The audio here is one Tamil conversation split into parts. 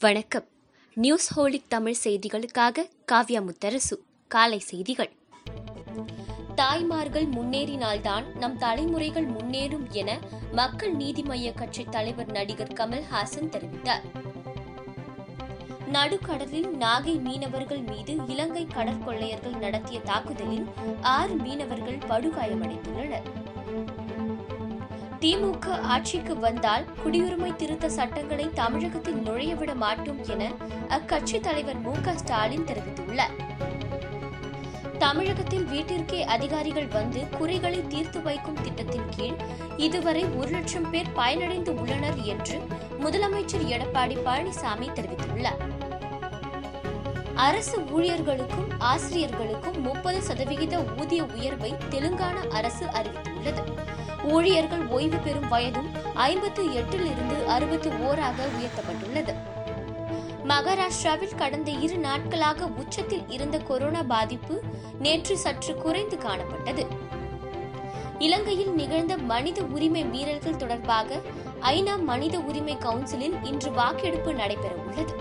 வணக்கம். நியூஸ் ஹோலிக் தமிழ் செய்திகளுக்காக காவ்யா முத்தரசு. காலை செய்திகள். தாய்மார்கள் முன்னேறினால்தான் நம் தலைமுறைகள் முன்னேறும் என மக்கள் நீதி மய்ய கட்சி தலைவர் நடிகர் கமல்ஹாசன் தெரிவித்தார். நடுக்கடலில் நாகை மீனவர்கள் மீது இலங்கை கடற்கொள்ளையர்கள் நடத்திய தாக்குதலில் ஆறு மீனவர்கள் படுகாயமடைந்துள்ளனர். திமுக ஆட்சிக்கு வந்தால் குடியுரிமை திருத்த சட்டங்களை தமிழகத்தில் நுழையவிட மாட்டோம் என அக்கட்சி தலைவர் மு க ஸ்டாலின் தெரிவித்துள்ளார். தமிழகத்தில் வீட்டிற்கே அதிகாரிகள் வந்து குறைகளை தீர்த்து வைக்கும் திட்டத்தின் கீழ் இதுவரை ஒரு லட்சம் பேர் பயனடைந்து உள்ளனர் என்று முதலமைச்சர் எடப்பாடி பழனிசாமி தெரிவித்துள்ளார். அரசு ஊழியர்களுக்கும் ஆசிரியர்களுக்கும் முப்பது சதவிகித ஊதிய உயர்வை தெலுங்கானா அரசு அறிவித்துள்ளது. ஊழியர்கள் ஓய்வு பெறும் வயதும் ஐம்பத்து எட்டிலிருந்து அறுபத்தி ஓராக உயர்த்தப்பட்டுள்ளது. மகாராஷ்டிராவில் கடந்த இரு நாட்களாக உச்சத்தில் இருந்த கொரோனா பாதிப்பு நேற்று சற்று குறைந்து காணப்பட்டது. இலங்கையில் நிகழ்ந்த மனித உரிமை மீறல்கள் தொடர்பாக ஐநா மனித உரிமை கவுன்சிலில் இன்று வாக்கெடுப்பு நடைபெற உள்ளது.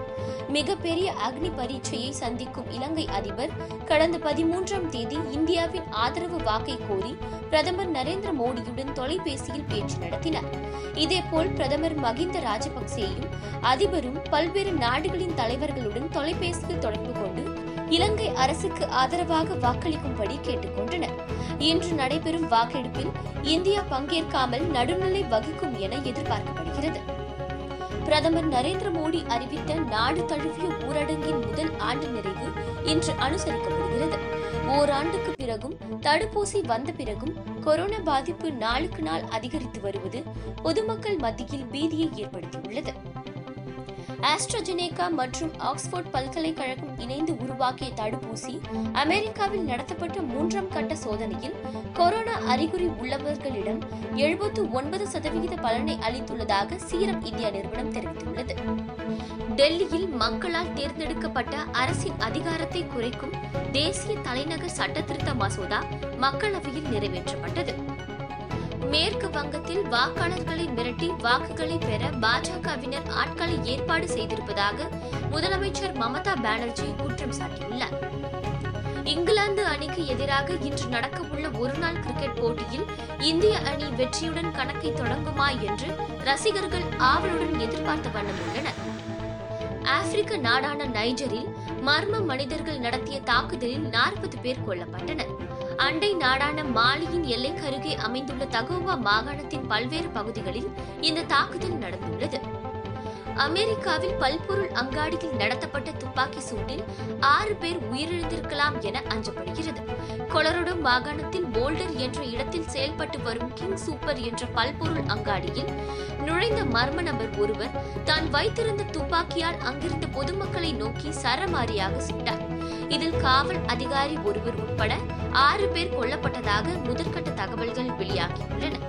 மிகப்பெரிய அக்னி பரீட்சையை சந்திக்கும் இலங்கை அதிபர் கடந்த பதிமூன்றாம் தேதி இந்தியாவின் ஆதரவு வாக்கை கோரி பிரதமர் நரேந்திர மோடியுடன் தொலைபேசியில் பேச்சு நடத்தினார். இதேபோல் பிரதமர் மகிந்த ராஜபக்சேயும் அதிபரும் பல்வேறு நாடுகளின் தலைவர்களுடன் தொலைபேசியில் தொடர்பு கொண்டு இலங்கை அரசுக்கு ஆதரவாக வாக்களிக்கும்படி கேட்டுக்கொண்டனர். இன்று நடைபெறும் வாக்கெடுப்பில் இந்தியா பங்கேற்காமல் நடுநிலை வகிக்கும் என எதிர்பார்க்கப்படுகிறது. பிரதமர் நரேந்திர மோடி அறிவித்த நாடு தழுவிய ஊரடங்கின் முதல் ஆண்டு நிறைவு இன்று அனுசரிக்கப்படுகிறது. ஓராண்டுக்கு பிறகும் தடுப்பூசி வந்த பிறகும் கொரோனா பாதிப்பு நாளுக்கு நாள் அதிகரித்து வருவது பொதுமக்கள் மத்தியில் பீதியை ஏற்படுத்தியுள்ளது. ஆஸ்ட்ரஜெனேகா மற்றும் ஆக்ஸ்போர்ட் பல்கலைக்கழகம் இணைந்து உருவாக்கிய தடுப்பூசி அமெரிக்காவில் நடத்தப்பட்ட மூன்றாம் கட்ட சோதனையில் கொரோனா அறிகுறி உள்ளவர்களிடம் எழுபத்து ஒன்பது சதவிகித பலனை அளித்துள்ளதாக சீரம் இந்தியா நிறுவனம் தெரிவித்துள்ளது. டெல்லியில் மக்களால் தேர்ந்தெடுக்கப்பட்ட அரசின் அதிகாரத்தை குறைக்கும் தேசிய தலைநகர் சட்டத்திருத்த மசோதா மக்களவையில் நிறைவேற்றப்பட்டது. மேற்கு வங்கத்தில் வாக்காளர்களை மிரட்டி வாக்குகளை பெற பாஜகவினர் ஆட்களை ஏற்பாடு செய்திருப்பதாக முதலமைச்சர் மமதா பானர்ஜி குற்றம் சாட்டியுள்ளார். இங்கிலாந்து அணிக்கு எதிராக இன்று நடக்கவுள்ள ஒருநாள் கிரிக்கெட் போட்டியில் இந்திய அணி வெற்றியுடன் கணக்கை தொடங்குமா என்று ரசிகர்கள் ஆவலுடன் எதிர்பார்த்த வண்ணம் உள்ளனர். ஆப்பிரிக்க நாடான நைஜரில் மர்ம மனிதர்கள் நடத்திய தாக்குதலில் நாற்பது பேர் கொல்லப்பட்டனர். அண்டை நாடான மாலியின் எல்லைக்கருகே அமைந்துள்ள தகோவா மாகாணத்தின் பல்வேறு பகுதிகளில் இந்த தாக்குதல் நடந்துள்ளது. அமெரிக்காவில் பல்பொருள் அங்காடியில் நடத்தப்பட்ட துப்பாக்கி சூட்டில் ஆறு பேர் உயிரிழந்திருக்கலாம் என அஞ்சப்படுகிறது. கொலரோடோ மாகாணத்தின் போல்டர் என்ற இடத்தில் செயல்பட்டு வரும் கிங் சூப்பர் என்ற பல்பொருள் அங்காடியில் நுழைந்த மர்ம நபர் ஒருவர் தான் வைத்திருந்த துப்பாக்கியால் அங்கிருந்த பொதுமக்களை நோக்கி சரமாரியாக சுட்டார் இதில் காவல் அதிகாரி ஒருவர் உட்பட ஆறு பேர் கொல்லப்பட்டதாக முதற்கட்ட தகவல்கள் வெளியாகியுள்ளன.